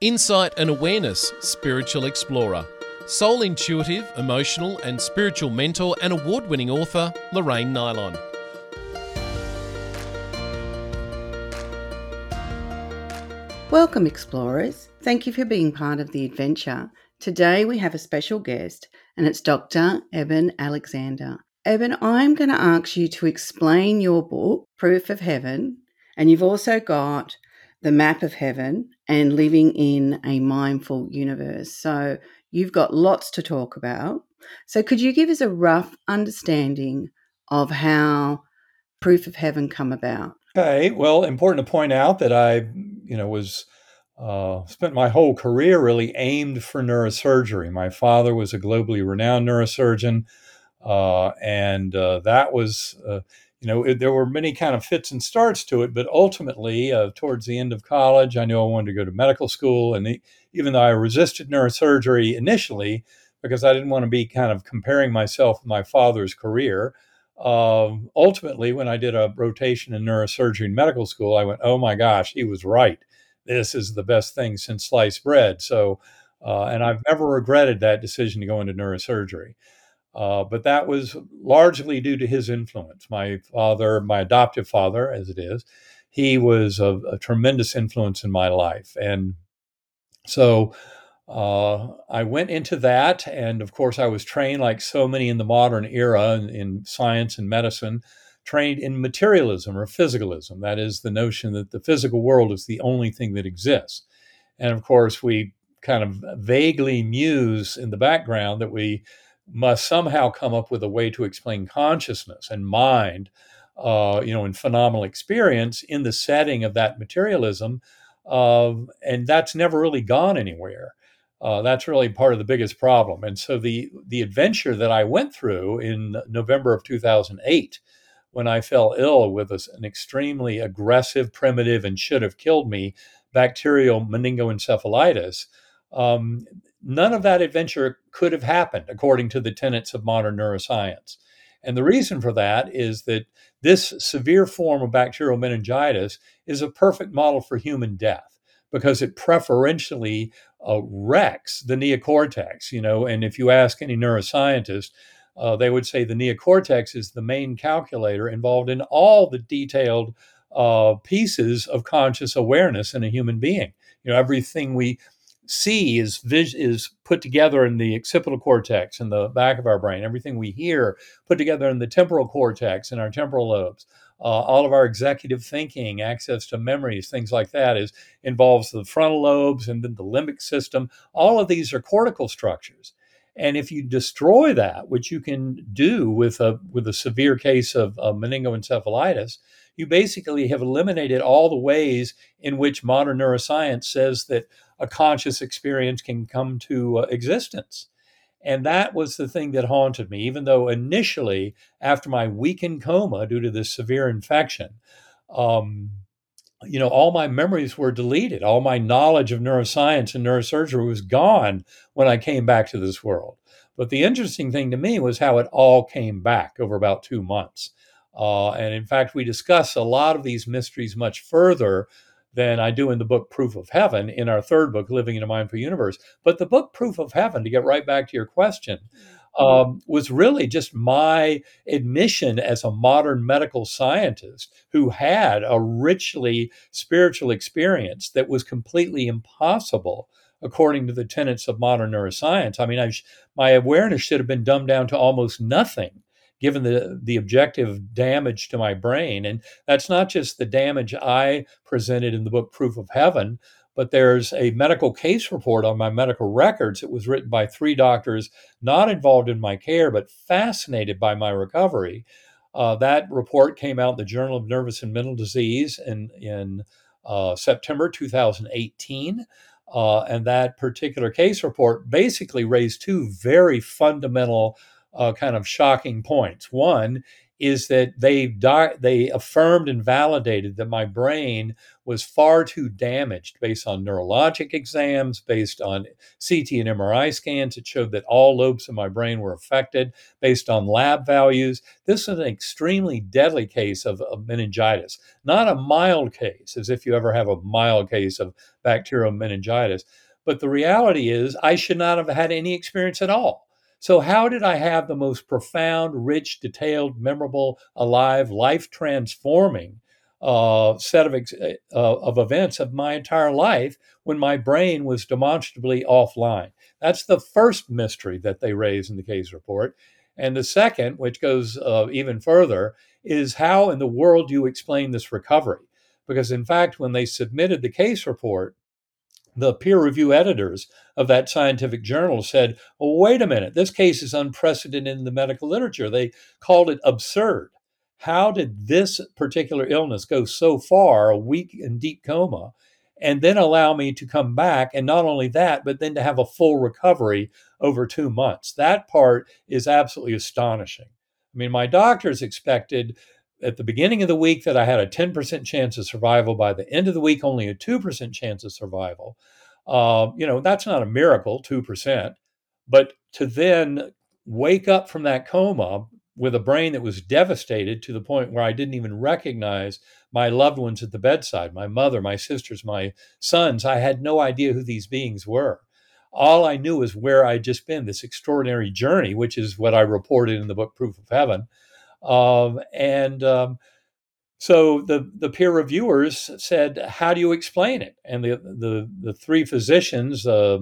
Insight and Awareness Spiritual Explorer. Soul intuitive, emotional, and spiritual mentor and award winning author Lorraine Nylon. Welcome, explorers. Thank you for being part of the adventure. Today we have a special guest, and it's Dr. Eben Alexander. Eben, I'm going to ask you to explain your book, Proof of Heaven, and you've also got the map of heaven and living in a mindful universe. So you've got lots to talk about. So could you give us a rough understanding of how proof of heaven come about? Okay. Well, important to point out that I, you know, was uh, spent my whole career really aimed for neurosurgery. My father was a globally renowned neurosurgeon, uh, and uh, that was uh, you know, it, there were many kind of fits and starts to it, but ultimately, uh, towards the end of college, I knew I wanted to go to medical school. And the, even though I resisted neurosurgery initially, because I didn't want to be kind of comparing myself with my father's career, um, ultimately, when I did a rotation in neurosurgery in medical school, I went, oh my gosh, he was right. This is the best thing since sliced bread. So, uh, and I've never regretted that decision to go into neurosurgery. Uh, but that was largely due to his influence. My father, my adoptive father, as it is, he was a, a tremendous influence in my life. And so uh, I went into that. And of course, I was trained, like so many in the modern era in, in science and medicine, trained in materialism or physicalism. That is the notion that the physical world is the only thing that exists. And of course, we kind of vaguely muse in the background that we must somehow come up with a way to explain consciousness and mind, uh, you know, and phenomenal experience in the setting of that materialism. Uh, and that's never really gone anywhere. Uh, that's really part of the biggest problem. And so the the adventure that I went through in November of 2008, when I fell ill with a, an extremely aggressive, primitive, and should have killed me bacterial meningoencephalitis, um, none of that adventure could have happened according to the tenets of modern neuroscience. And the reason for that is that this severe form of bacterial meningitis is a perfect model for human death because it preferentially uh, wrecks the neocortex, you know, and if you ask any neuroscientist, uh, they would say the neocortex is the main calculator involved in all the detailed uh, pieces of conscious awareness in a human being. You know, everything we see is vis- is put together in the occipital cortex in the back of our brain. Everything we hear put together in the temporal cortex in our temporal lobes. Uh, all of our executive thinking, access to memories, things like that, is involves the frontal lobes and then the limbic system. All of these are cortical structures. And if you destroy that, which you can do with a with a severe case of, of meningoencephalitis, you basically have eliminated all the ways in which modern neuroscience says that a conscious experience can come to uh, existence. And that was the thing that haunted me, even though initially, after my weakened coma due to this severe infection, um, you know, all my memories were deleted. All my knowledge of neuroscience and neurosurgery was gone when I came back to this world. But the interesting thing to me was how it all came back over about two months. Uh, and in fact, we discuss a lot of these mysteries much further than I do in the book Proof of Heaven in our third book, Living in a Mindful Universe. But the book Proof of Heaven, to get right back to your question, mm-hmm. um, was really just my admission as a modern medical scientist who had a richly spiritual experience that was completely impossible according to the tenets of modern neuroscience. I mean, I, my awareness should have been dumbed down to almost nothing given the the objective damage to my brain. And that's not just the damage i presented in the book proof of heaven but there's a medical case report on my medical records. It was written by three doctors not involved in my care but fascinated by my recovery. Uh, that report came out in the journal of nervous and mental disease in in uh, september 2018 uh, and that particular case report basically raised two very fundamental uh, kind of shocking points. One is that they di- they affirmed and validated that my brain was far too damaged based on neurologic exams, based on CT and MRI scans. It showed that all lobes of my brain were affected based on lab values. This is an extremely deadly case of, of meningitis, not a mild case, as if you ever have a mild case of bacterial meningitis. But the reality is, I should not have had any experience at all. So, how did I have the most profound, rich, detailed, memorable, alive, life transforming uh, set of, ex- uh, of events of my entire life when my brain was demonstrably offline? That's the first mystery that they raise in the case report. And the second, which goes uh, even further, is how in the world do you explain this recovery? Because, in fact, when they submitted the case report, the peer review editors of that scientific journal said, wait a minute, this case is unprecedented in the medical literature. They called it absurd. How did this particular illness go so far, a week in deep coma, and then allow me to come back? And not only that, but then to have a full recovery over two months. That part is absolutely astonishing. I mean, my doctors expected at the beginning of the week that I had a 10% chance of survival. By the end of the week, only a 2% chance of survival. Uh, you know, that's not a miracle, 2%. But to then wake up from that coma with a brain that was devastated to the point where I didn't even recognize my loved ones at the bedside my mother, my sisters, my sons. I had no idea who these beings were. All I knew was where I'd just been, this extraordinary journey, which is what I reported in the book Proof of Heaven. Um, and um, so the, the peer reviewers said, How do you explain it? And the, the, the three physicians, uh,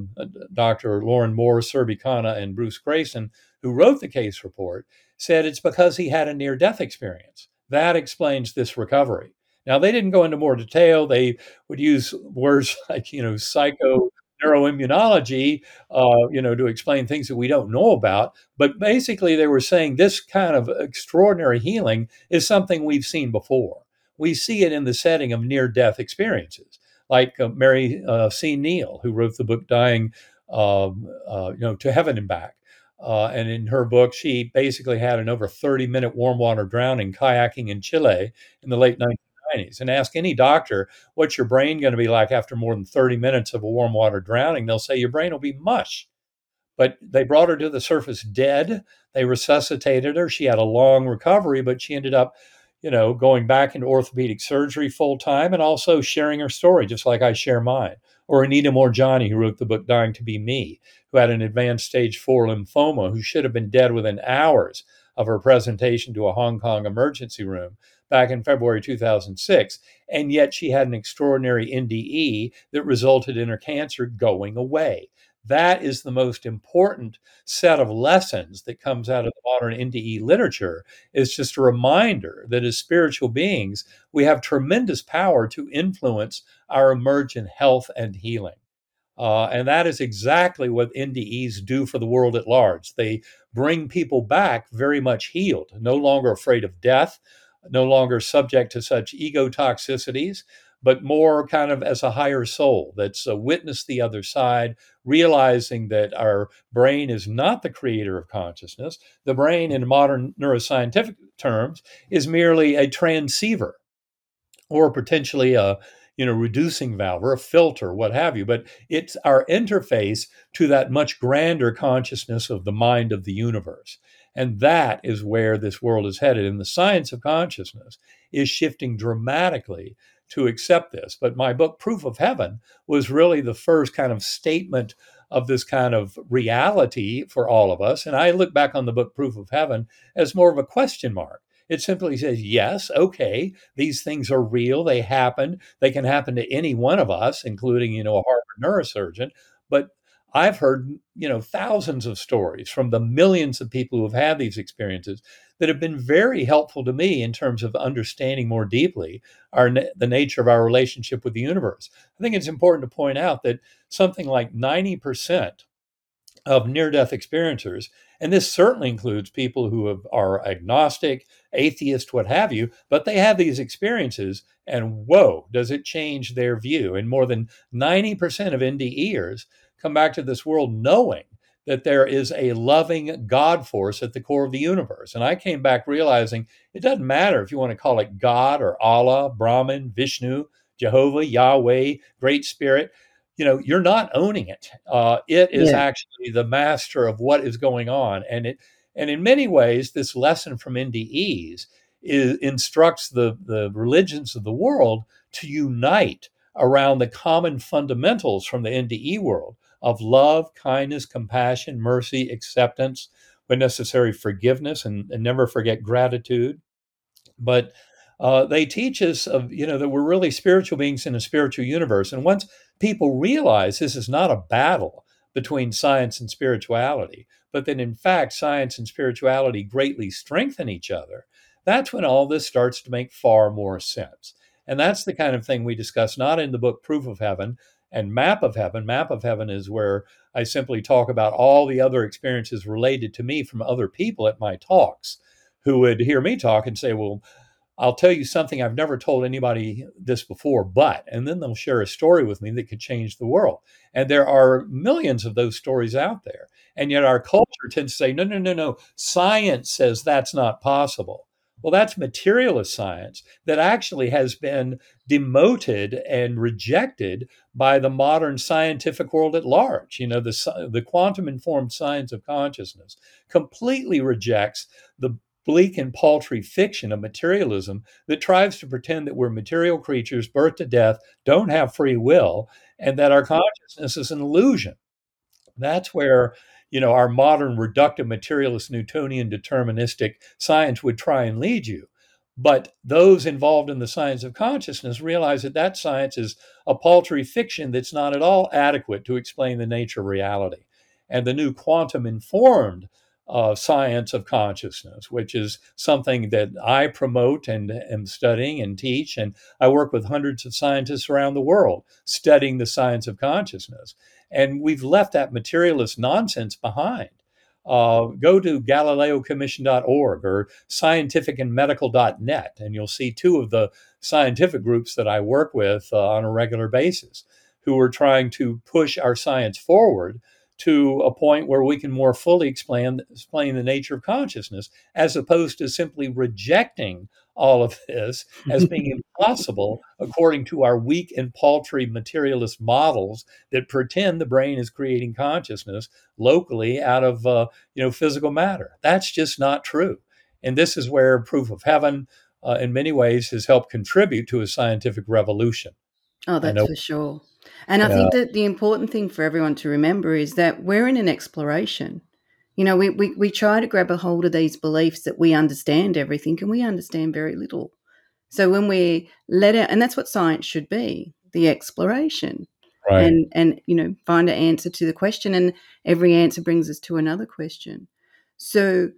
Dr. Lauren Moore, Surbhi Khanna, and Bruce Greyson, who wrote the case report, said it's because he had a near death experience. That explains this recovery. Now, they didn't go into more detail. They would use words like, you know, psycho neuroimmunology, uh, you know, to explain things that we don't know about. But basically, they were saying this kind of extraordinary healing is something we've seen before. We see it in the setting of near-death experiences, like uh, Mary uh, C. Neal, who wrote the book "Dying, um, uh, you know, to Heaven and Back." Uh, and in her book, she basically had an over 30 minute warm water drowning kayaking in Chile in the late 19 90s and ask any doctor what's your brain going to be like after more than 30 minutes of a warm water drowning. They'll say your brain will be mush. But they brought her to the surface dead. They resuscitated her. She had a long recovery but she ended up you know going back into orthopedic surgery full time and also sharing her story just like i share mine. Or anita moorjani who wrote the book dying to be me who had an advanced stage 4 lymphoma who should have been dead within hours of her presentation to a hong kong emergency room back in February 2006. And yet she had an extraordinary NDE that resulted in her cancer going away. That is the most important set of lessons that comes out of the modern NDE literature. It's just a reminder that as spiritual beings, we have tremendous power to influence our emergent health and healing. Uh, and that is exactly what NDEs do for the world at large. They bring people back very much healed, no longer afraid of death, no longer subject to such ego toxicities, but more kind of as a higher soul that's uh, witnessed the other side, realizing that our brain is not the creator of consciousness. The brain, in modern neuroscientific terms, is merely a transceiver or potentially a you know reducing valve or a filter what have you but it's our interface to that much grander consciousness of the mind of the universe and that is where this world is headed. And the science of consciousness is shifting dramatically to accept this. But my book, Proof of Heaven, was really the first kind of statement of this kind of reality for all of us. And I look back on the book, Proof of Heaven, as more of a question mark. It simply says, yes, okay, these things are real. They happen. They can happen to any one of us, including, you know, a Harvard neurosurgeon. But I've heard, you know, thousands of stories from the millions of people who have had these experiences that have been very helpful to me in terms of understanding more deeply our the nature of our relationship with the universe. I think it's important to point out that something like 90% of near-death experiencers, and this certainly includes people who have, are agnostic, atheist, what have you, but they have these experiences, and whoa, does it change their view? And more than 90% of NDEers come back to this world knowing that there is a loving God force at the core of the universe. And I came back realizing it doesn't matter if you want to call it God or Allah, Brahman, Vishnu, Jehovah, Yahweh, Great Spirit, you know, you're not owning it. Uh, it is Yeah. actually the master of what is going on, and it and in many ways, this lesson from NDEs is, instructs the the religions of the world to unite around the common fundamentals from the NDE world of love, kindness, compassion, mercy, acceptance, when necessary, forgiveness, and, and never forget gratitude. But uh, they teach us of you know that we're really spiritual beings in a spiritual universe, and once people realize this is not a battle between science and spirituality, but that in fact science and spirituality greatly strengthen each other, that's when all this starts to make far more sense. And that's the kind of thing we discuss not in the book Proof of Heaven and Map of Heaven. Map of Heaven is where I simply talk about all the other experiences related to me from other people at my talks who would hear me talk and say, Well, I'll tell you something I've never told anybody this before, but, and then they'll share a story with me that could change the world. And there are millions of those stories out there. And yet our culture tends to say, no, no, no, no, science says that's not possible. Well, that's materialist science that actually has been demoted and rejected by the modern scientific world at large. You know, the, the quantum informed science of consciousness completely rejects the bleak and paltry fiction of materialism that tries to pretend that we're material creatures, birth to death, don't have free will, and that our consciousness is an illusion. That's where you know our modern reductive materialist Newtonian deterministic science would try and lead you. But those involved in the science of consciousness realize that that science is a paltry fiction that's not at all adequate to explain the nature of reality. And the new quantum informed uh, science of consciousness, which is something that I promote and am studying and teach. And I work with hundreds of scientists around the world studying the science of consciousness. And we've left that materialist nonsense behind. Uh, go to GalileoCommission.org or scientificandmedical.net, and you'll see two of the scientific groups that I work with uh, on a regular basis who are trying to push our science forward to a point where we can more fully explain, explain the nature of consciousness, as opposed to simply rejecting all of this as being impossible according to our weak and paltry materialist models that pretend the brain is creating consciousness locally out of uh, you know physical matter. That's just not true. And this is where proof of heaven, uh, in many ways, has helped contribute to a scientific revolution. Oh, that's for sure. And I think that the important thing for everyone to remember is that we're in an exploration. You know, we, we, we try to grab a hold of these beliefs that we understand everything, and we understand very little. So when we let out, and that's what science should be the exploration. Right. And, and, you know, find an answer to the question, and every answer brings us to another question. So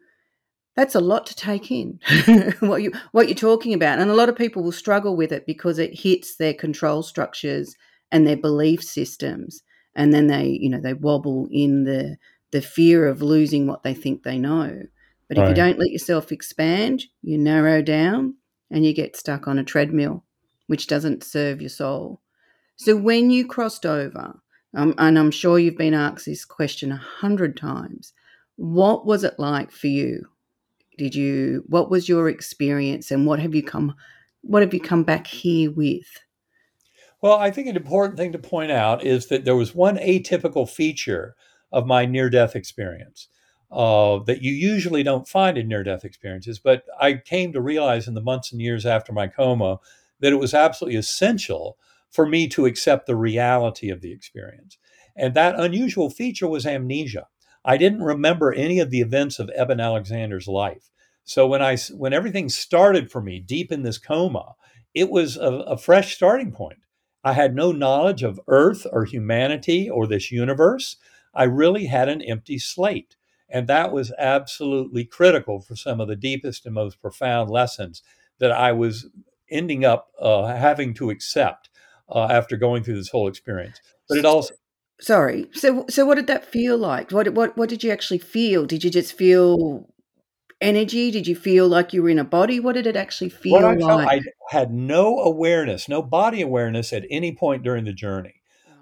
that's a lot to take in what you what you're talking about and a lot of people will struggle with it because it hits their control structures and their belief systems and then they you know they wobble in the the fear of losing what they think they know. But if you don't let yourself expand you narrow down and you get stuck on a treadmill which doesn't serve your soul. So when you crossed over um, and i'm sure you've been asked this question a hundred times what was it like for you? Did you what was your experience and what have you come what have you come back here with Well, I think an important thing to point out is that there was one atypical feature of my near death experience uh, that you usually don't find in near death experiences. But I came to realize in the months and years after my coma that it was absolutely essential for me to accept the reality of the experience. And that unusual feature was amnesia. I didn't remember any of the events of Eben Alexander's life. So when I when everything started for me deep in this coma, it was a, a fresh starting point. I had no knowledge of Earth or humanity or this universe. I really had an empty slate. And that was absolutely critical for some of the deepest and most profound lessons that I was ending up uh, having to accept uh, after going through this whole experience. But it also, sorry so so what did that feel like what what what did you actually feel did you just feel energy did you feel like you were in a body what did it actually feel I felt, like I had no awareness, no body awareness at any point during the journey.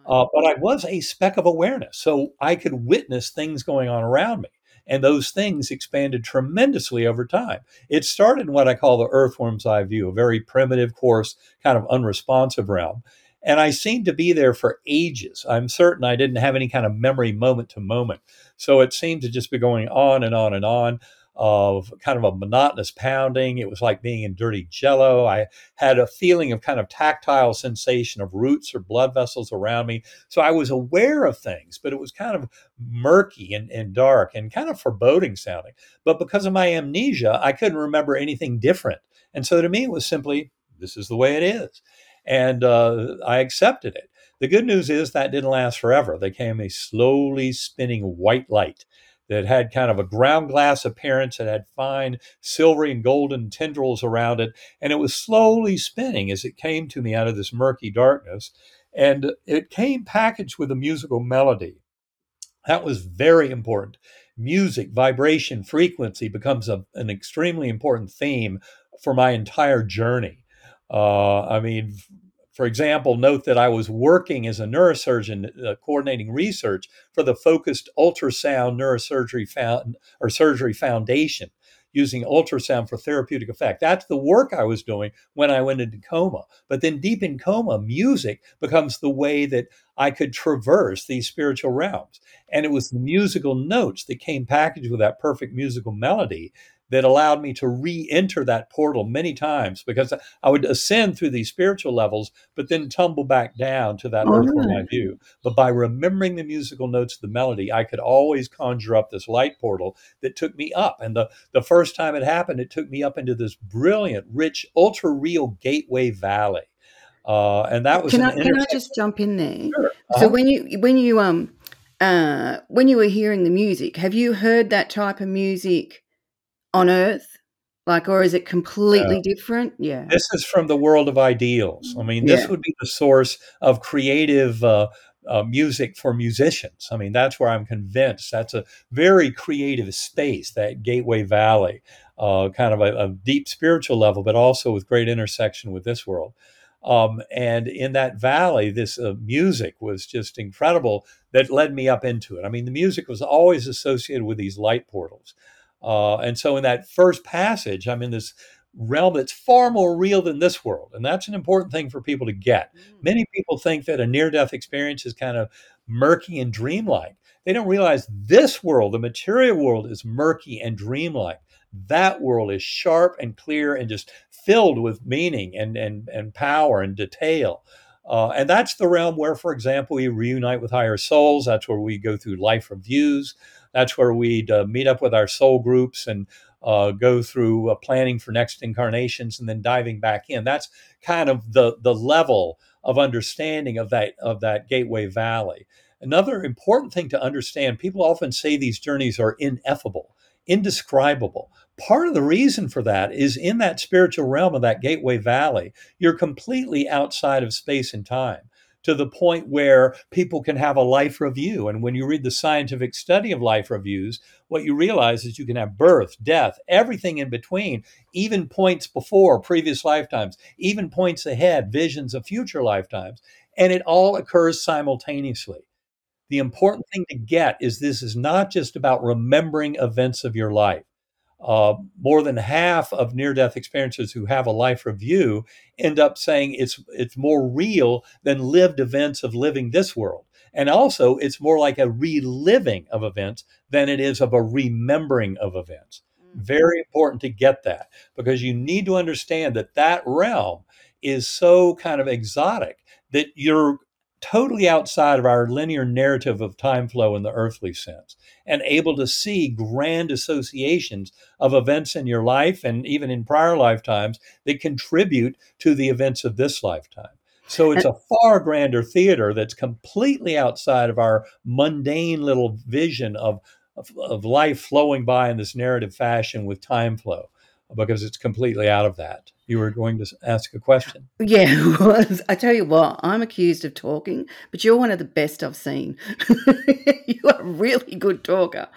Uh, but I was a speck of awareness, so I could witness things going on around me. And those things expanded tremendously over time. It started in what I call the earthworm's eye view, a very primitive, coarse, kind of unresponsive realm. And I seemed to be there for ages. I'm certain I didn't have any kind of memory moment to moment. So it seemed to just be going on and on and on of kind of a monotonous pounding. It was like being in dirty jello. I had a feeling of kind of tactile sensation of roots or blood vessels around me. So I was aware of things, but it was kind of murky and, and dark and kind of foreboding sounding. But because of my amnesia, I couldn't remember anything different. And so to me, it was simply, this is the way it is. And uh, I accepted it. The good news is that didn't last forever. They came a slowly spinning white light that had kind of a ground glass appearance. It had fine silvery and golden tendrils around it, and it was slowly spinning as it came to me out of this murky darkness. And it came packaged with a musical melody. That was very important. Music, vibration, frequency becomes a, an extremely important theme for my entire journey. Uh, I mean, for example, note that I was working as a neurosurgeon uh, coordinating research for the focused ultrasound neurosurgery found, or surgery foundation using ultrasound for therapeutic effect. That's the work I was doing when I went into coma. But then deep in coma, music becomes the way that I could traverse these spiritual realms. And it was the musical notes that came packaged with that perfect musical melody that allowed me to re-enter that portal many times because I would ascend through these spiritual levels, but then tumble back down to that earthworm's eye view. But by remembering the musical notes of the melody, I could always conjure up this light portal that took me up. And the, the first time it happened, it took me up into this brilliant, rich, ultra real gateway valley. Uh, and that was can I, can I just jump in there? Sure. Uh-huh. So when you when you um uh when you were hearing the music, have you heard that type of music on Earth? Like, or is it completely different? Yeah. This is from the world of ideals. I mean, this Yeah. would be the source of creative uh, uh, music for musicians. I mean, that's where I'm convinced that's a very creative space, that Gateway Valley, uh, kind of a, a deep spiritual level, but also with great intersection with this world. Um, and in that valley, this uh, music was just incredible that led me up into it. I mean, the music was always associated with these light portals. Uh, and so in that first passage, I'm in this realm that's far more real than this world. And that's an important thing for people to get. Many people think that a near death experience is kind of murky and dreamlike. They don't realize this world, the material world, is murky and dreamlike. That world is sharp and clear and just filled with meaning and, and, and power and detail. Uh, and that's the realm where, for example, we reunite with higher souls. That's where we go through life reviews. That's where we'd uh, meet up with our soul groups and uh, go through uh, planning for next incarnations and then diving back in. That's kind of the the level of understanding of that of that gateway valley. Another important thing to understand: people often say these journeys are ineffable, indescribable. Part of the reason for that is in that spiritual realm of that gateway valley, you're completely outside of space and time to the point where people can have a life review. And when you read the scientific study of life reviews, what you realize is you can have birth, death, everything in between, even points before previous lifetimes, even points ahead, visions of future lifetimes. And it all occurs simultaneously. The important thing to get is this is not just about remembering events of your life. Uh, more than half of near-death experiencers who have a life review end up saying it's it's more real than lived events of living this world, and also it's more like a reliving of events than it is of a remembering of events. Very important to get that because you need to understand that that realm is so kind of exotic that you're totally outside of our linear narrative of time flow in the earthly sense and able to see grand associations of events in your life and even in prior lifetimes that contribute to the events of this lifetime. So it's a far grander theater that's completely outside of our mundane little vision of, of, of life flowing by in this narrative fashion with time flow because it's completely out of that. You were going to ask a question. Yeah, was. I tell you what, I'm accused of talking, but you're one of the best I've seen. you are a really good talker.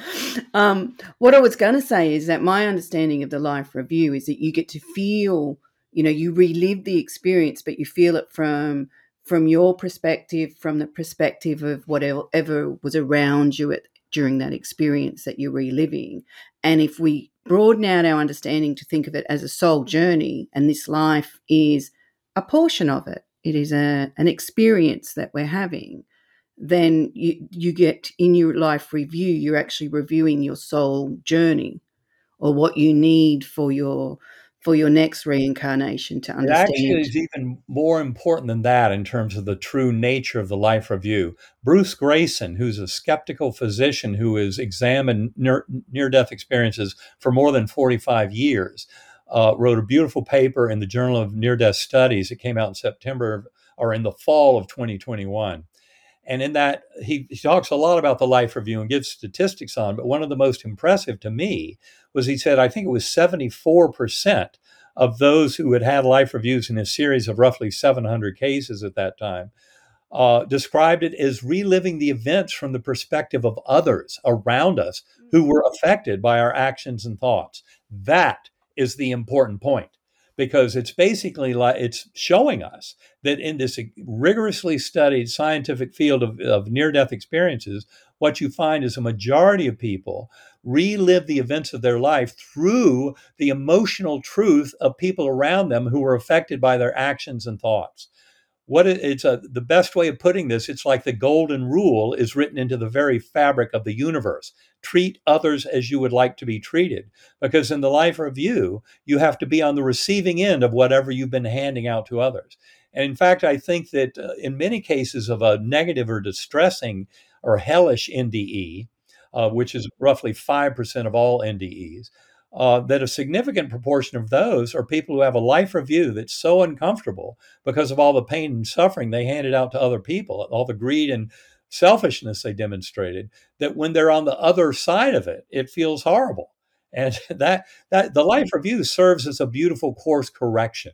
Um, what I was going to say is that my understanding of the life review is that you get to feel, you know, you relive the experience, but you feel it from from your perspective, from the perspective of whatever ever was around you at during that experience that you're reliving. And if we broaden out our understanding to think of it as a soul journey, and this life is a portion of it, it is a, an experience that we're having, then you, you get in your life review, you're actually reviewing your soul journey or what you need for your for your next reincarnation to understand. It actually is even more important than that in terms of the true nature of the life review. Bruce Greyson, who's a skeptical physician who has examined near death experiences for more than 45 years, uh, wrote a beautiful paper in the Journal of Near Death Studies. It came out in September or in the fall of 2021. And in that, he, he, talks a lot about the life review and gives statistics on. But one of the most impressive to me was he said, I think it was 74% of those who had had life reviews in a series of roughly 700 cases at that time uh, described it as reliving the events from the perspective of others around us who were affected by our actions and thoughts. That is the important point because it's basically like it's showing us that in this rigorously studied scientific field of, of near death experiences, what you find is a majority of people relive the events of their life through the emotional truth of people around them who were affected by their actions and thoughts what it, it's a, the best way of putting this it's like the golden rule is written into the very fabric of the universe. Treat others as you would like to be treated because in the life review you you have to be on the receiving end of whatever you've been handing out to others. And in fact i think that uh, in many cases of a negative or distressing or hellish nde uh, which is roughly 5% of all ndes uh, that a significant proportion of those are people who have a life review that's so uncomfortable because of all the pain and suffering they handed out to other people, all the greed and selfishness they demonstrated, that when they're on the other side of it, it feels horrible. And that that the life review serves as a beautiful course correction.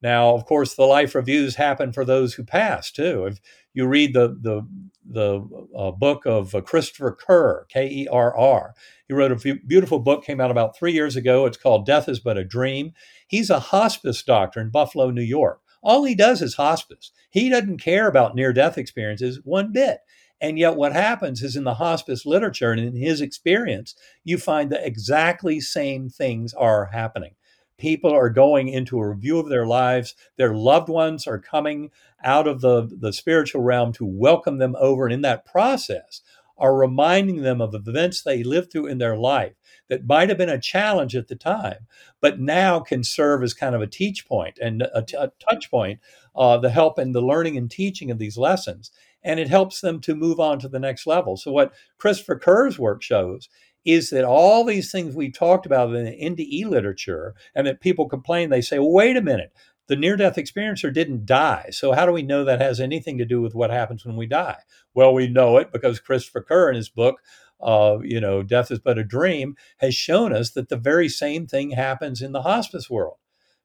Now, of course, the life reviews happen for those who pass too. If you read the the the uh, book of uh, Christopher Kerr, K E R R, he wrote a beautiful book, came out about three years ago. It's called Death is But a Dream. He's a hospice doctor in Buffalo, New York. All he does is hospice. He doesn't care about near death experiences one bit. And yet, what happens is in the hospice literature and in his experience, you find the exactly same things are happening. People are going into a review of their lives. Their loved ones are coming out of the, the spiritual realm to welcome them over. And in that process, are reminding them of events they lived through in their life that might have been a challenge at the time, but now can serve as kind of a teach point and a, t- a touch point, uh, the help and the learning and teaching of these lessons. And it helps them to move on to the next level. So, what Christopher Kerr's work shows is that all these things we talked about in the NDE literature, and that people complain, they say, well, wait a minute, the near death experiencer didn't die. So, how do we know that has anything to do with what happens when we die? Well, we know it because Christopher Kerr, in his book, uh, you know, Death is But a Dream, has shown us that the very same thing happens in the hospice world.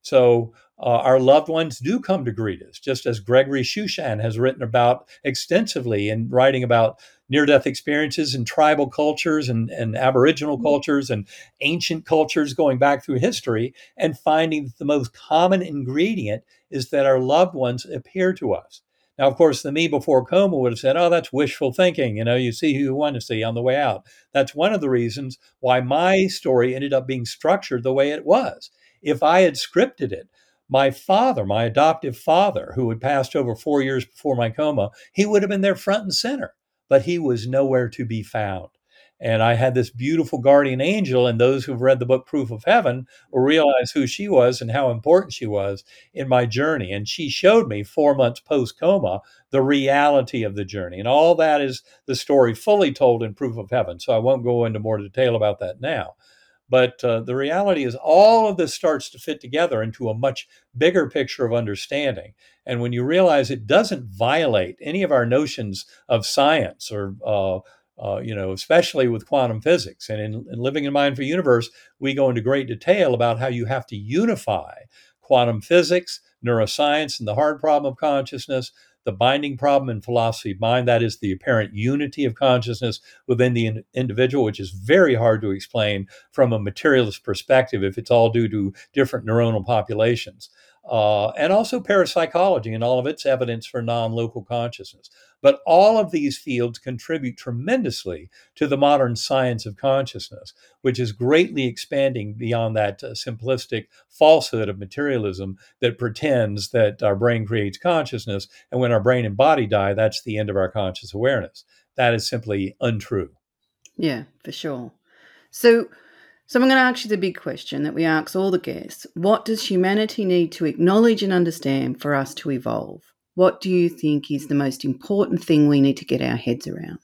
So, uh, our loved ones do come to greet us, just as Gregory Shushan has written about extensively in writing about near death experiences in tribal cultures and, and Aboriginal mm-hmm. cultures and ancient cultures going back through history, and finding that the most common ingredient is that our loved ones appear to us. Now, of course, the me before coma would have said, oh, that's wishful thinking. You know, you see who you want to see on the way out. That's one of the reasons why my story ended up being structured the way it was. If I had scripted it, my father, my adoptive father, who had passed over four years before my coma, he would have been there front and center but he was nowhere to be found. And I had this beautiful guardian angel, and those who've read the book Proof of Heaven will realize who she was and how important she was in my journey. And she showed me four months post coma the reality of the journey. And all that is the story fully told in Proof of Heaven. So I won't go into more detail about that now. But uh, the reality is, all of this starts to fit together into a much bigger picture of understanding. And when you realize it doesn't violate any of our notions of science or uh, uh, you know, especially with quantum physics. And in, in, Living in Mindful Universe, we go into great detail about how you have to unify quantum physics, neuroscience, and the hard problem of consciousness the binding problem in philosophy of mind that is the apparent unity of consciousness within the in- individual which is very hard to explain from a materialist perspective if it's all due to different neuronal populations uh, and also parapsychology and all of its evidence for non local consciousness. But all of these fields contribute tremendously to the modern science of consciousness, which is greatly expanding beyond that uh, simplistic falsehood of materialism that pretends that our brain creates consciousness. And when our brain and body die, that's the end of our conscious awareness. That is simply untrue. Yeah, for sure. So, so I'm going to ask you the big question that we ask all the guests. What does humanity need to acknowledge and understand for us to evolve? What do you think is the most important thing we need to get our heads around?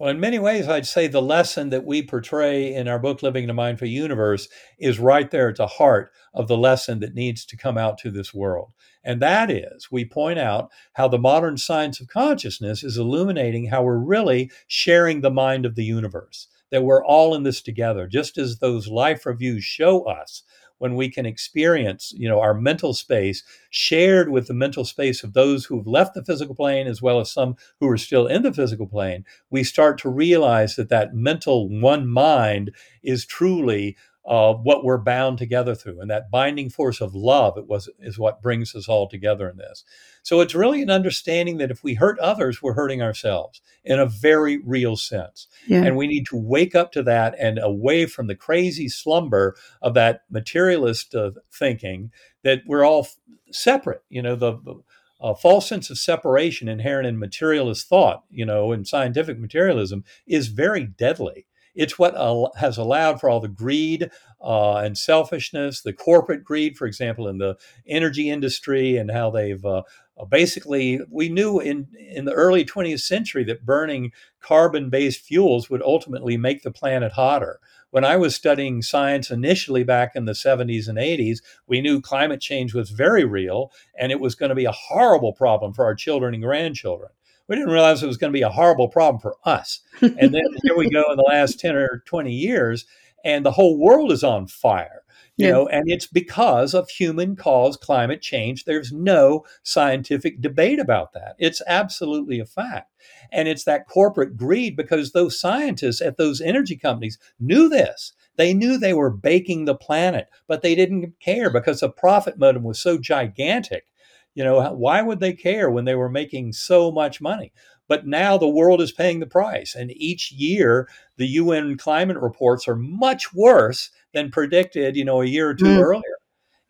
Well, in many ways, I'd say the lesson that we portray in our book, Living in a Mindful Universe, is right there at the heart of the lesson that needs to come out to this world. And that is, we point out how the modern science of consciousness is illuminating how we're really sharing the mind of the universe, that we're all in this together, just as those life reviews show us when we can experience, you know, our mental space shared with the mental space of those who've left the physical plane as well as some who are still in the physical plane, we start to realize that that mental one mind is truly uh, what we're bound together through. And that binding force of love it was, is what brings us all together in this. So it's really an understanding that if we hurt others, we're hurting ourselves in a very real sense. Yeah. And we need to wake up to that and away from the crazy slumber of that materialist uh, thinking that we're all f- separate. You know, the, the a false sense of separation inherent in materialist thought, you know, in scientific materialism is very deadly. It's what has allowed for all the greed uh, and selfishness, the corporate greed, for example, in the energy industry, and how they've uh, uh basically. We knew in in the early 20th century that burning carbon-based fuels would ultimately make the planet hotter. When I was studying science initially back in the 70s and 80s, we knew climate change was very real and it was going to be a horrible problem for our children and grandchildren we didn't realize it was going to be a horrible problem for us. And then here we go in the last 10 or 20 years, and the whole world is on fire. You yeah. know, and it's because of human caused climate change. There's no scientific debate about that. It's absolutely a fact. And it's that corporate greed because those scientists at those energy companies knew this. They knew they were baking the planet, but they didn't care because the profit motive was so gigantic you know, why would they care when they were making so much money? But now the world is paying the price. And each year, the UN climate reports are much worse than predicted, you know, a year or two mm. earlier.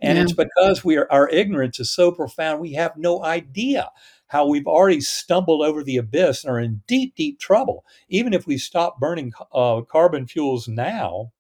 And yeah. it's because we are, our ignorance is so profound, we have no idea how we've already stumbled over the abyss and are in deep, deep trouble. Even if we stop burning uh, carbon fuels now,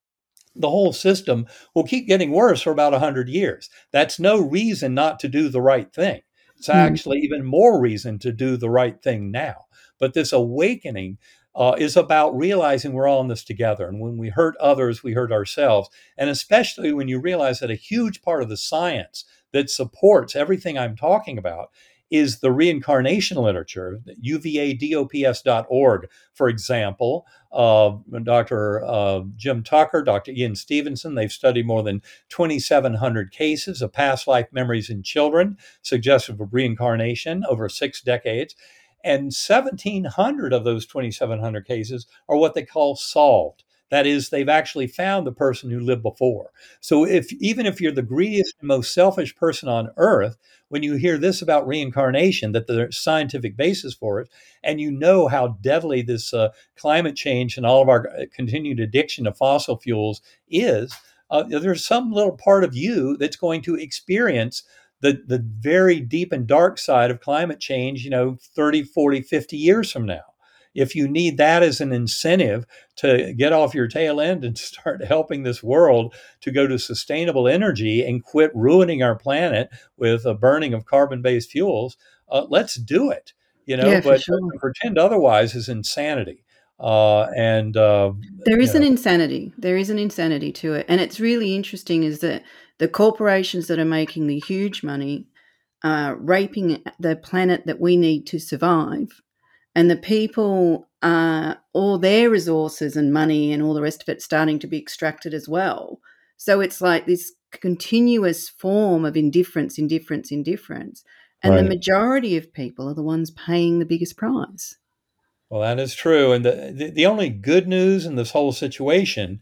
the whole system will keep getting worse for about 100 years. That's no reason not to do the right thing. It's hmm. actually mm. even more reason to do the right thing now. But this awakening uh, is about realizing we're all in this together. And when we hurt others, we hurt ourselves. And especially when you realize that a huge part of the science that supports everything I'm talking about is the reincarnation literature, uvadops.org, for example. Uh, Dr. Uh, Jim Tucker, Dr. Ian Stevenson, they've studied more than 2,700 cases of past life memories in children suggestive of reincarnation over six decades. And 1,700 of those 2,700 cases are what they call solved. That is, they've actually found the person who lived before. So if even if you're the greediest and most selfish person on earth, when you hear this about reincarnation, that there's scientific basis for it, and you know how deadly this uh, climate change and all of our uh, continued addiction to fossil fuels is, uh, there's some little part of you that's going to experience the, the very deep and dark side of climate change, you know, 30, 40, 50 years from now if you need that as an incentive to get off your tail end and start helping this world to go to sustainable energy and quit ruining our planet with a burning of carbon-based fuels, uh, let's do it. You know, yeah, but sure. pretend otherwise is insanity. Uh, and uh, there is an insanity. There is an insanity to it, and it's really interesting. Is that the corporations that are making the huge money, uh, raping the planet that we need to survive, and the people uh, all their resources and money and all the rest of it starting to be extracted as well. So it's like this continuous form of indifference indifference indifference. And right. the majority of people are the ones paying the biggest price. Well that is true. And the, the, the only good news in this whole situation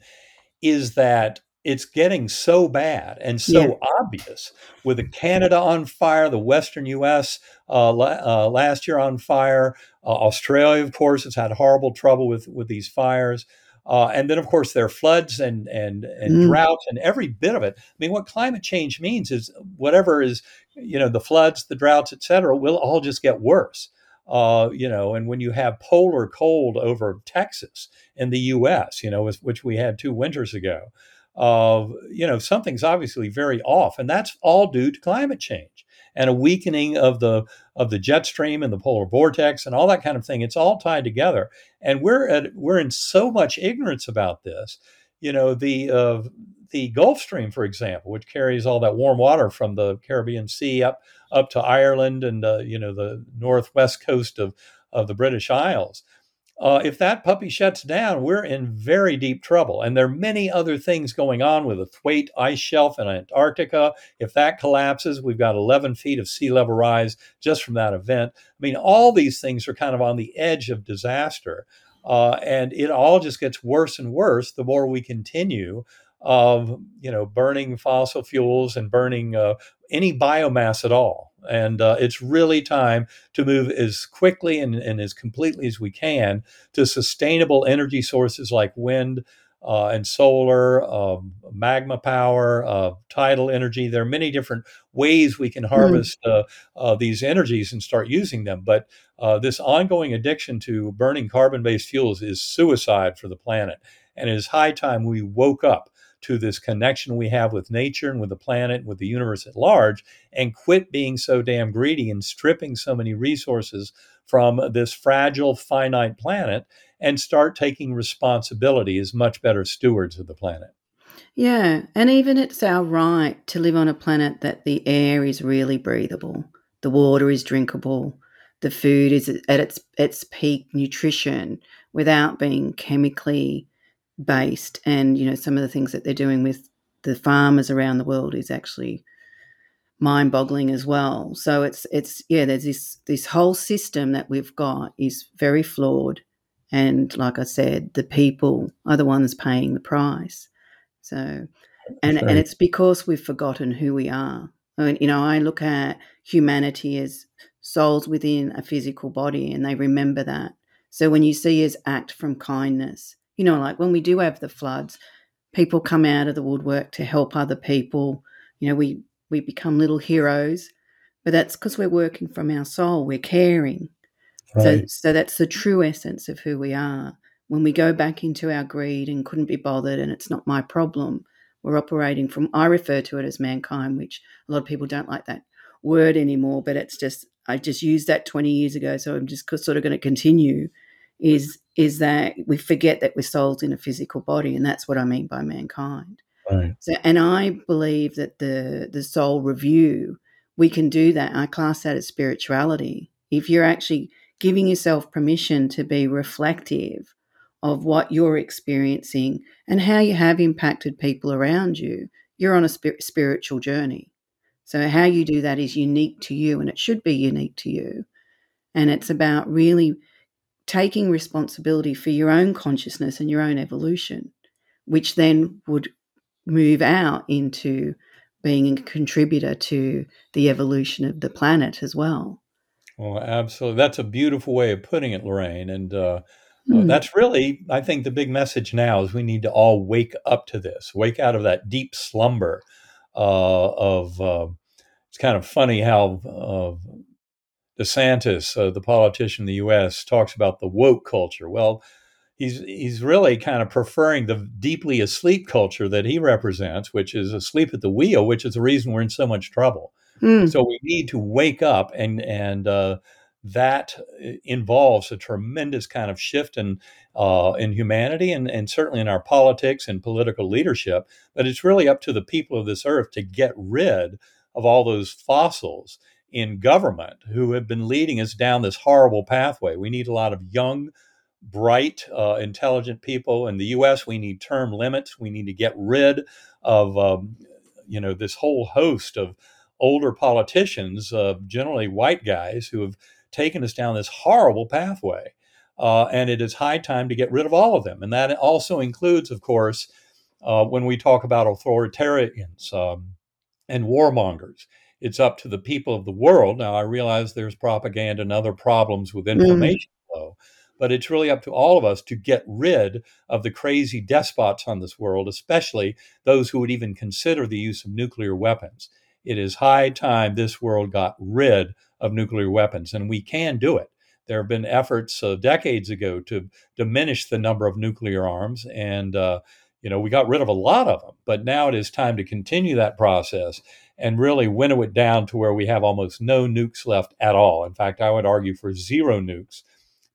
is that it's getting so bad and so yeah. obvious with the Canada on fire, the Western U.S. Uh, uh, last year on fire, uh, Australia, of course, has had horrible trouble with with these fires. Uh, and then, of course, there are floods and and and mm. droughts and every bit of it. I mean, what climate change means is whatever is, you know, the floods, the droughts, et cetera, will all just get worse. Uh, you know, and when you have polar cold over Texas in the U.S., you know, which we had two winters ago, uh, you know, something's obviously very off, and that's all due to climate change and a weakening of the of the jet stream and the polar vortex and all that kind of thing. It's all tied together, and we're at, we're in so much ignorance about this. You know, the uh, the Gulf Stream, for example, which carries all that warm water from the Caribbean Sea up up to Ireland and uh, you know the northwest coast of of the British Isles. Uh, if that puppy shuts down, we're in very deep trouble. And there are many other things going on with the Thwaite ice shelf in Antarctica. If that collapses, we've got 11 feet of sea level rise just from that event. I mean, all these things are kind of on the edge of disaster. Uh, and it all just gets worse and worse the more we continue of you know burning fossil fuels and burning uh, any biomass at all. And uh, it's really time to move as quickly and, and, as completely as we can to sustainable energy sources like wind uh, and solar, um, magma power, uh, tidal energy. There are many different ways we can hmm. harvest mm. these energies and start using them. But uh, this ongoing addiction to burning carbon based fuels is suicide for the planet. And it is high time we woke up to this connection we have with nature and with the planet and with the universe at large and quit being so damn greedy and stripping so many resources from this fragile, finite planet and start taking responsibility as much better stewards of the planet. Yeah, and even it's our right to live on a planet that the air is really breathable, the water is drinkable, the food is at its its peak nutrition without being chemically based and you know some of the things that they're doing with the farmers around the world is actually mind boggling as well. So it's it's yeah there's this this whole system that we've got is very flawed and like i said the people are the ones paying the price. So and and it's because we've forgotten who we are. I mean, you know i look at humanity as souls within a physical body and they remember that. So when you see us act from kindness you know, like when we do have the floods, people come out of the woodwork to help other people. You know, we we become little heroes, but that's because we're working from our soul. We're caring. Right. So, so that's the true essence of who we are. When we go back into our greed and couldn't be bothered, and it's not my problem, we're operating from. I refer to it as mankind, which a lot of people don't like that word anymore. But it's just I just used that twenty years ago, so I'm just sort of going to continue is is that we forget that we're souls in a physical body, and that's what I mean by mankind. Right. So, and I believe that the the soul review we can do that. I class that as spirituality. If you're actually giving yourself permission to be reflective of what you're experiencing and how you have impacted people around you, you're on a spiritual journey. So, how you do that is unique to you and it should be unique to you. And it's about really taking responsibility for your own consciousness and your own evolution, which then would move out into being a contributor to the evolution of the planet as well. Well, absolutely. That's a beautiful way of putting it, Lorraine. And uh, mm. that's really, I think, the big message now is we need to all wake up to this, wake out of that deep slumber uh, of. Uh, it's kind of funny how uh, DeSantis, uh, the politician in the U.S., talks about the woke culture. Well, he's he's really kind of preferring the deeply asleep culture that he represents, which is asleep at the wheel, which is the reason we're in so much trouble. Mm. So we need to wake up, and and uh, that involves a tremendous kind of shift in uh, in humanity and, and certainly in our politics and political leadership. But it's really up to the people of this earth to get rid of all those fossils in government who have been leading us down this horrible pathway. We need a lot of young, bright, uh, intelligent people. In the U.S., we need term limits. We need to get rid of, um, you know, this whole host of older politicians, uh, generally white guys, who have taken us down this horrible pathway. Uh, and it is high time to get rid of all of them. And that also includes, of course, uh, when we talk about authoritarians um, and warmongers. It's up to the people of the world. Now, I realize there's propaganda and other problems with Mm. information flow, but it's really up to all of us to get rid of the crazy despots on this world, especially those who would even consider the use of nuclear weapons. It is high time this world got rid of nuclear weapons, and we can do it. There have been efforts uh, decades ago to diminish the number of nuclear arms, and uh, you know we got rid of a lot of them. But now it is time to continue that process and really winnow it down to where we have almost no nukes left at all. In fact, I would argue for zero nukes.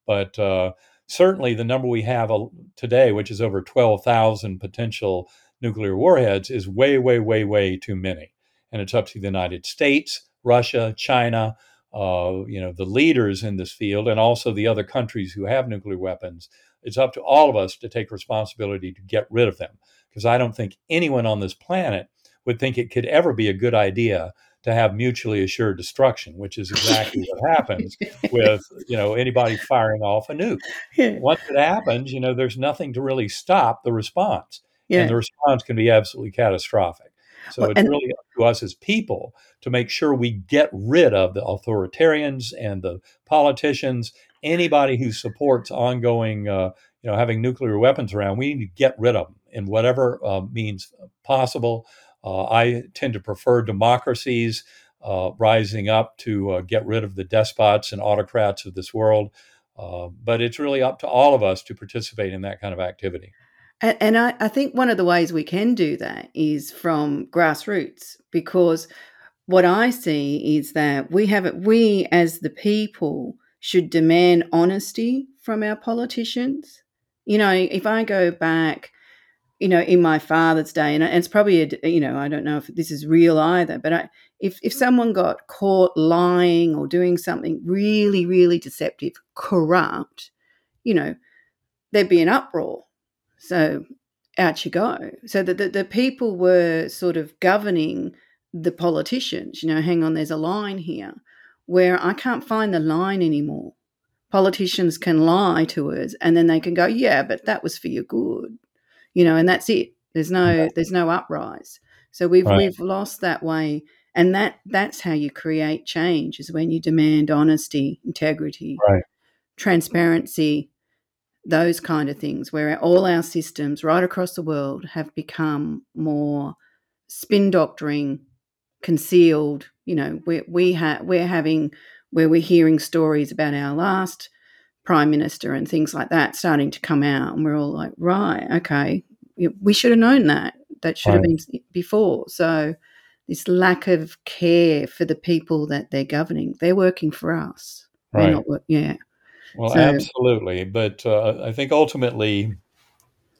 But uh, certainly the number we have today, which is over 12,000 potential nuclear warheads, is way, way, way, way too many. And it's up to the United States, Russia, China, uh, you know, the leaders in this field, and also the other countries who have nuclear weapons. It's up to all of us to take responsibility to get rid of them. Because I don't think anyone on this planet would think it could ever be a good idea to have mutually assured destruction, which is exactly what happens with you know anybody firing off a nuke. yeah. Once it happens, you know there's nothing to really stop the response, yeah. and the response can be absolutely catastrophic. So Well, it's and- really up to us as people to make sure we get rid of the authoritarians and the politicians, anybody who supports ongoing, uh, you know, having nuclear weapons around. We need to get rid of them in whatever uh, means possible. Uh, I tend to prefer democracies uh, rising up to uh, get rid of the despots and autocrats of this world. But it's really up to all of us to participate in that kind of activity. And, and I, I think one of the ways we can do that is from grassroots because what I see is that we have it, we as the people should demand honesty from our politicians. You know, if I go back, you know, in my father's day, and it's probably, a, you know, I don't know if this is real either, but I, if, if mm. someone got caught lying or doing something really, really deceptive, corrupt, you know, there'd be an uproar. So out you go. So that the, the people were sort of governing the politicians. You know, hang on, there's a line here where I can't find the line anymore. Politicians can lie to us and then they can go, yeah, but that was for your good. You know, and that's it. There's no there's no uprise. So we've Right. we've lost that way. And that that's how you create change is when you demand honesty, integrity, Right. transparency, those kind of things, where all our systems right across the world have become more spin doctoring, concealed. You know, we we ha- we're having where we're hearing stories about our last prime minister and things like that starting to come out, and we're all like, right, okay, we should have known that. That should have been before. So this lack of care for the people that they're governing, they're working for us. Right. not, wor- yeah. Well, So- absolutely. But uh, I think ultimately,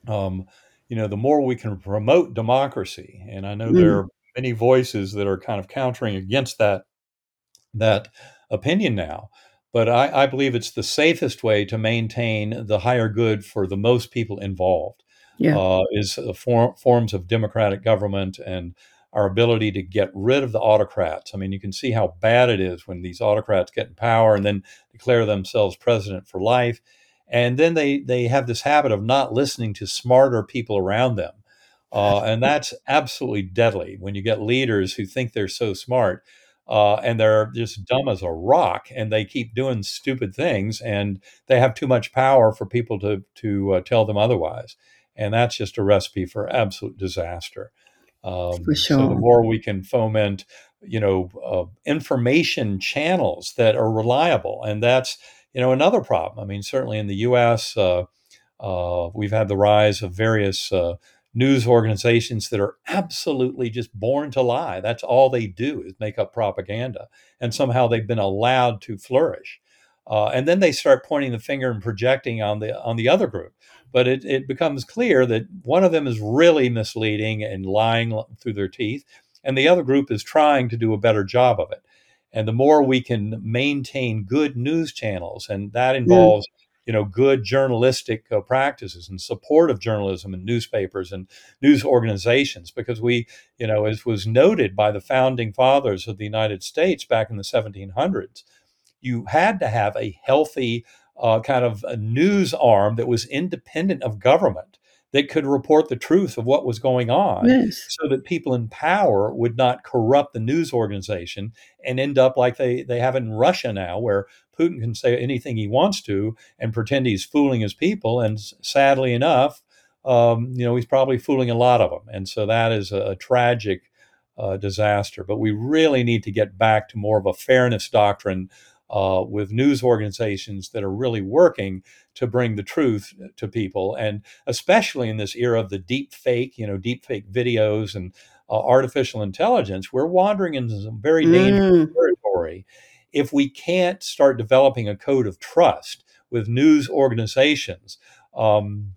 um, you know, the more we can promote democracy, and I know Mm. there are many voices that are kind of countering against that that opinion now. But I, I believe it's the safest way to maintain the higher good for the most people involved. Yeah. Uh, is uh, for, forms of democratic government and our ability to get rid of the autocrats. I mean, you can see how bad it is when these autocrats get in power and then declare themselves president for life. And then they, they have this habit of not listening to smarter people around them. Uh, and that's absolutely deadly when you get leaders who think they're so smart uh, and they're just dumb as a rock and they keep doing stupid things and they have too much power for people to, to uh, tell them otherwise. And that's just a recipe for absolute disaster. Um, For So the more we can foment, you know, uh, information channels that are reliable, and that's you know another problem. I mean, certainly in the U.S., uh, uh, we've had the rise of various uh, news organizations that are absolutely just born to lie. That's all they do is make up propaganda, and somehow they've been allowed to flourish. Uh, and then they start pointing the finger and projecting on the on the other group. But it, it becomes clear that one of them is really misleading and lying through their teeth, and the other group is trying to do a better job of it. And the more we can maintain good news channels, and that involves you know good journalistic uh, practices and support of journalism and newspapers and news organizations. Because we you know as was noted by the founding fathers of the united states back in the 1700s you had to have a healthy uh, kind of news arm that was independent of government that could report the truth of what was going on Yes. so that people in power would not corrupt the news organization and end up like they, they have in Russia now, where Putin can say anything he wants to and pretend he's fooling his people. And sadly enough, um, you know, he's probably fooling a lot of them. And so that is a, a tragic uh, disaster. But we really need to get back to more of a fairness doctrine uh, with news organizations that are really working to bring the truth to people. And especially in this era of the deep fake, you know, deep fake videos and uh, artificial intelligence, we're wandering into some very dangerous Mm. territory if we can't start developing a code of trust with news organizations. Um,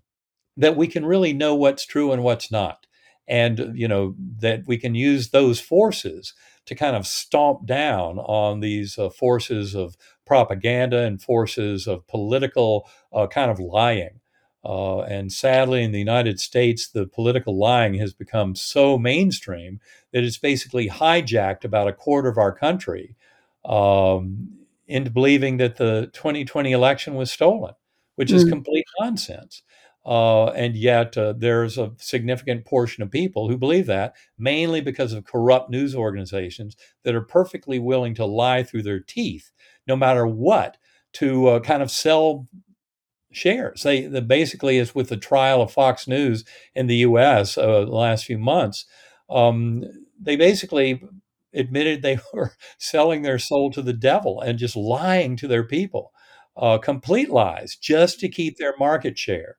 that we can really know what's true and what's not and you know that we can use those forces to kind of stomp down on these uh, forces of propaganda and forces of political uh, kind of lying uh, and sadly in the united states the political lying has become so mainstream that it's basically hijacked about a quarter of our country um, into believing that the 2020 election was stolen which is Mm. complete nonsense uh, and yet, uh, there's a significant portion of people who believe that, mainly because of corrupt news organizations that are perfectly willing to lie through their teeth, no matter what, to uh, kind of sell shares. They, basically, as with the trial of Fox News in the U.S. Uh, the last few months, um, they basically admitted they were selling their soul to the devil and just lying to their people, uh, complete lies, just to keep their market share.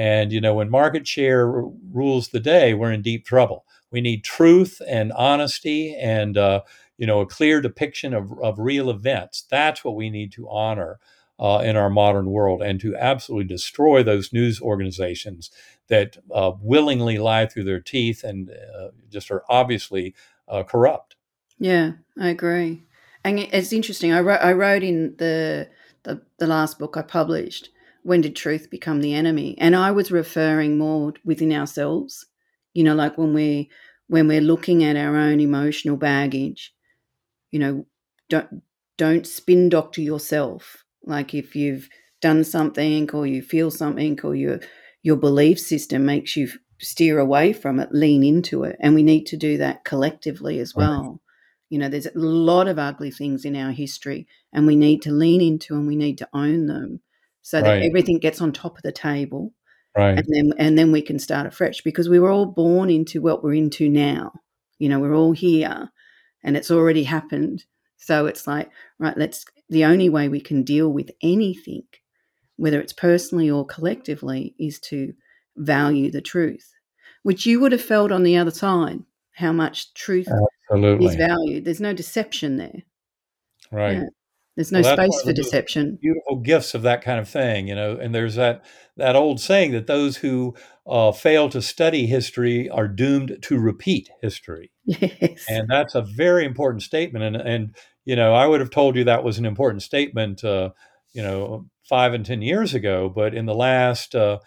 And you know, when market share r- rules the day, we're in deep trouble. We need truth and honesty, and uh, you know, a clear depiction of, of real events. That's what we need to honor uh, in our modern world, and to absolutely destroy those news organizations that uh, willingly lie through their teeth and uh, just are obviously uh, corrupt. Yeah, I agree. And it's interesting. I wrote, I wrote in the, the the last book I published, "When Did Truth Become the Enemy?" And I was referring more within ourselves. You know, like when we when we're looking at our own emotional baggage. You know, don't don't spin doctor yourself. Like if you've done something or you feel something or your your belief system makes you steer away from it, lean into it. And we need to do that collectively as Right. well. You know, there's a lot of ugly things in our history, and we need to lean into and we need to own them so that Right. everything gets on top of the table Right. and then and then we can start afresh because we were all born into what we're into now. You know, we're all here and it's already happened. So it's like, right, let's the only way we can deal with anything, whether it's personally or collectively, is to value the truth, which you would have felt on the other side, how much truth is valued. There's no deception there. Right. Yeah. There's no Well, space for deception. beautiful gifts of that kind of thing, you know. And there's that that old saying that those who uh, fail to study history are doomed to repeat history. Yes. And that's a very important statement. And, and you know, I would have told you that was an important statement, uh, you know, five and 10 years ago. But in the last uh,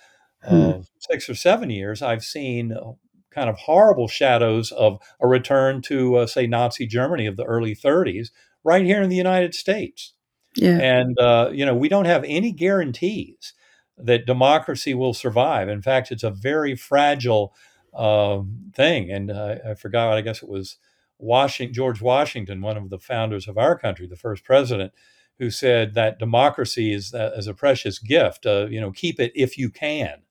Hmm. uh, six or seven years, I've seen uh, kind of horrible shadows of a return to, uh, say, Nazi Germany of the early 30s right here in the United States. Yeah. And, uh, you know, we don't have any guarantees that democracy will survive. In fact, it's a very fragile um, thing. And uh, I forgot, I guess it was Washington, George Washington, one of the founders of our country, the first president, who said that democracy is, uh, is a precious gift. Uh, you know, keep it if you can.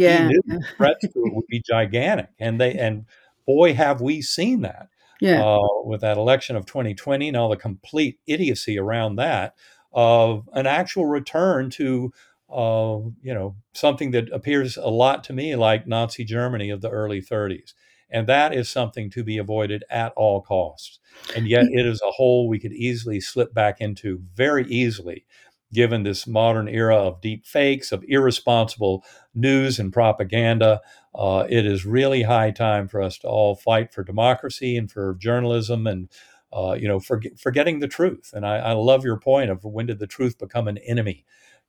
He Yeah. knew the threats to it would be gigantic. And they, and boy, have we seen that Yeah. uh, with that election of 2020 and all the complete idiocy around that of an actual return to uh, you know something that appears a lot to me like Nazi Germany of the early 30s, and that is something to be avoided at all costs. And yet, it is a hole we could easily slip back into very easily, given this modern era of deep fakes, of irresponsible news and propaganda. Uh, it is really high time for us to all fight for democracy and for journalism and uh, you know for, forgetting the truth. And I, I love your point of when did the truth become an enemy?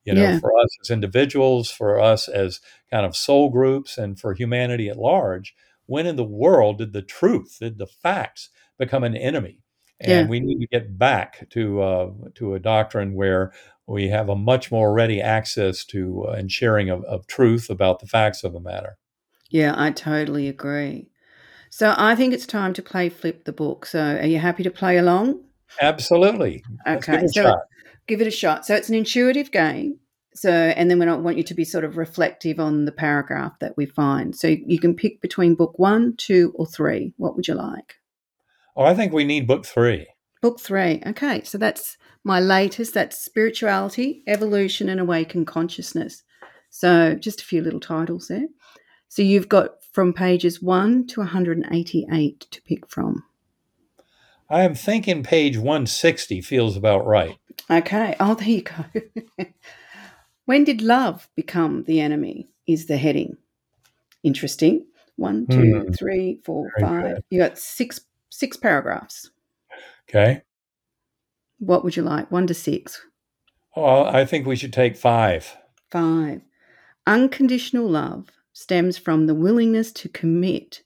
You know, Yeah. for us as individuals, for us as kind of soul groups, and for humanity at large. When in the world did the truth, did the facts become an enemy? And Yeah. we need to get back to uh, to a doctrine where we have a much more ready access to uh, and sharing of, of truth about the facts of the matter. Yeah, I totally agree. So I think it's time to play Flip the Book. So are you happy to play along? Absolutely. Okay, give so give it a shot. So it's an intuitive game. So, and then we don't want you to be sort of reflective on the paragraph that we find. So you can pick between book one, two, or three. What would you like? Oh, I think we need book three. Book three. Okay. So that's my latest. That's Spirituality, Evolution, and Awakened Consciousness. So just a few little titles there. So you've got from pages 1 to 188 to pick from. I am thinking page 160 feels about right. Okay. Oh, there you go. when did love become the enemy? Is the heading. Interesting. One, two, mm. three, four, Very five. Good. You got six six paragraphs. Okay. What would you like? One to six. Well, I think we should take five. Five. Unconditional love stems from the willingness to commit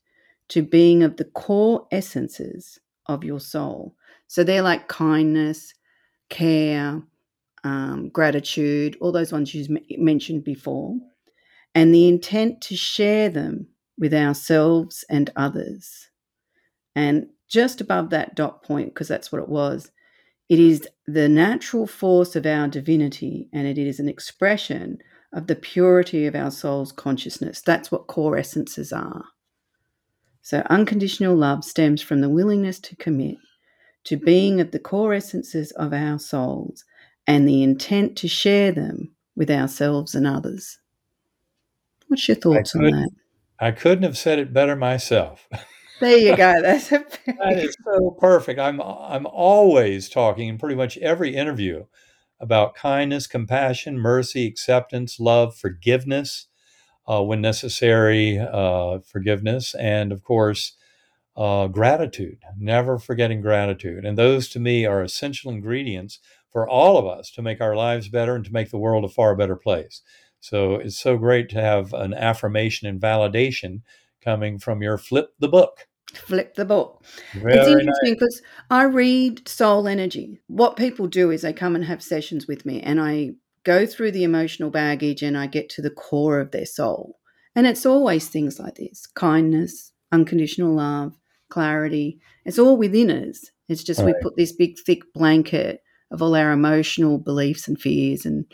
to being of the core essences of your soul. So they're like kindness, care, um, gratitude, all those ones you mentioned before, and the intent to share them with ourselves and others. And just above that dot point, because that's what it was, it is the natural force of our divinity and it is an expression of the purity of our soul's consciousness. That's what core essences are. So, unconditional love stems from the willingness to commit to being of the core essences of our souls and the intent to share them with ourselves and others. What's your thoughts on that? I couldn't have said it better myself. There you go. That's that is so perfect. I'm I'm always talking in pretty much every interview about kindness, compassion, mercy, acceptance, love, forgiveness, uh, when necessary, uh, forgiveness, and of course, uh, gratitude. Never forgetting gratitude. And those to me are essential ingredients for all of us to make our lives better and to make the world a far better place. So it's so great to have an affirmation and validation coming from your flip the book flip the book. Very it's interesting because nice. I read soul energy. What people do is they come and have sessions with me, and I go through the emotional baggage and I get to the core of their soul. And it's always things like this kindness, unconditional love, clarity. It's all within us. It's just right. we put this big, thick blanket of all our emotional beliefs and fears and,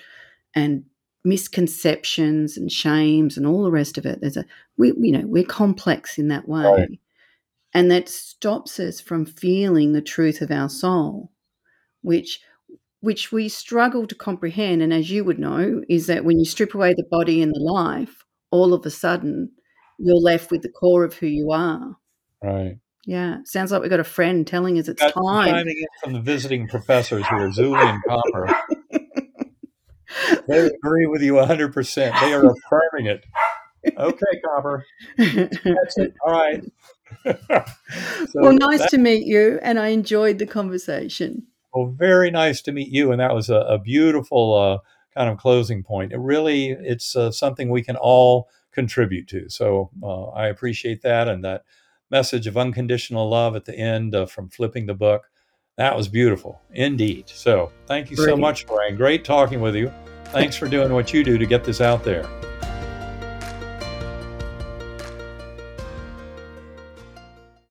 and, misconceptions and shames and all the rest of it there's a we you know we're complex in that way right. And that stops us from feeling the truth of our soul, which which we struggle to comprehend. And as you would know, is that when you strip away the body and the life, all of a sudden you're left with the core of who you are. Right. Yeah. Sounds like we've got a friend telling us it's That's time. from the visiting professors here, Zuli and Copper. they agree with you 100%. They are affirming it. Okay, Copper. That's it. All right. so well, nice that, to meet you, and I enjoyed the conversation. Well, very nice to meet you, and that was a, a beautiful uh, kind of closing point. It really, it's uh, something we can all contribute to. So uh, I appreciate that, and that message of unconditional love at the end uh, from flipping the book. That was beautiful, indeed. So thank you so much, Brian. Great talking with you. Thanks for doing what you do to get this out there.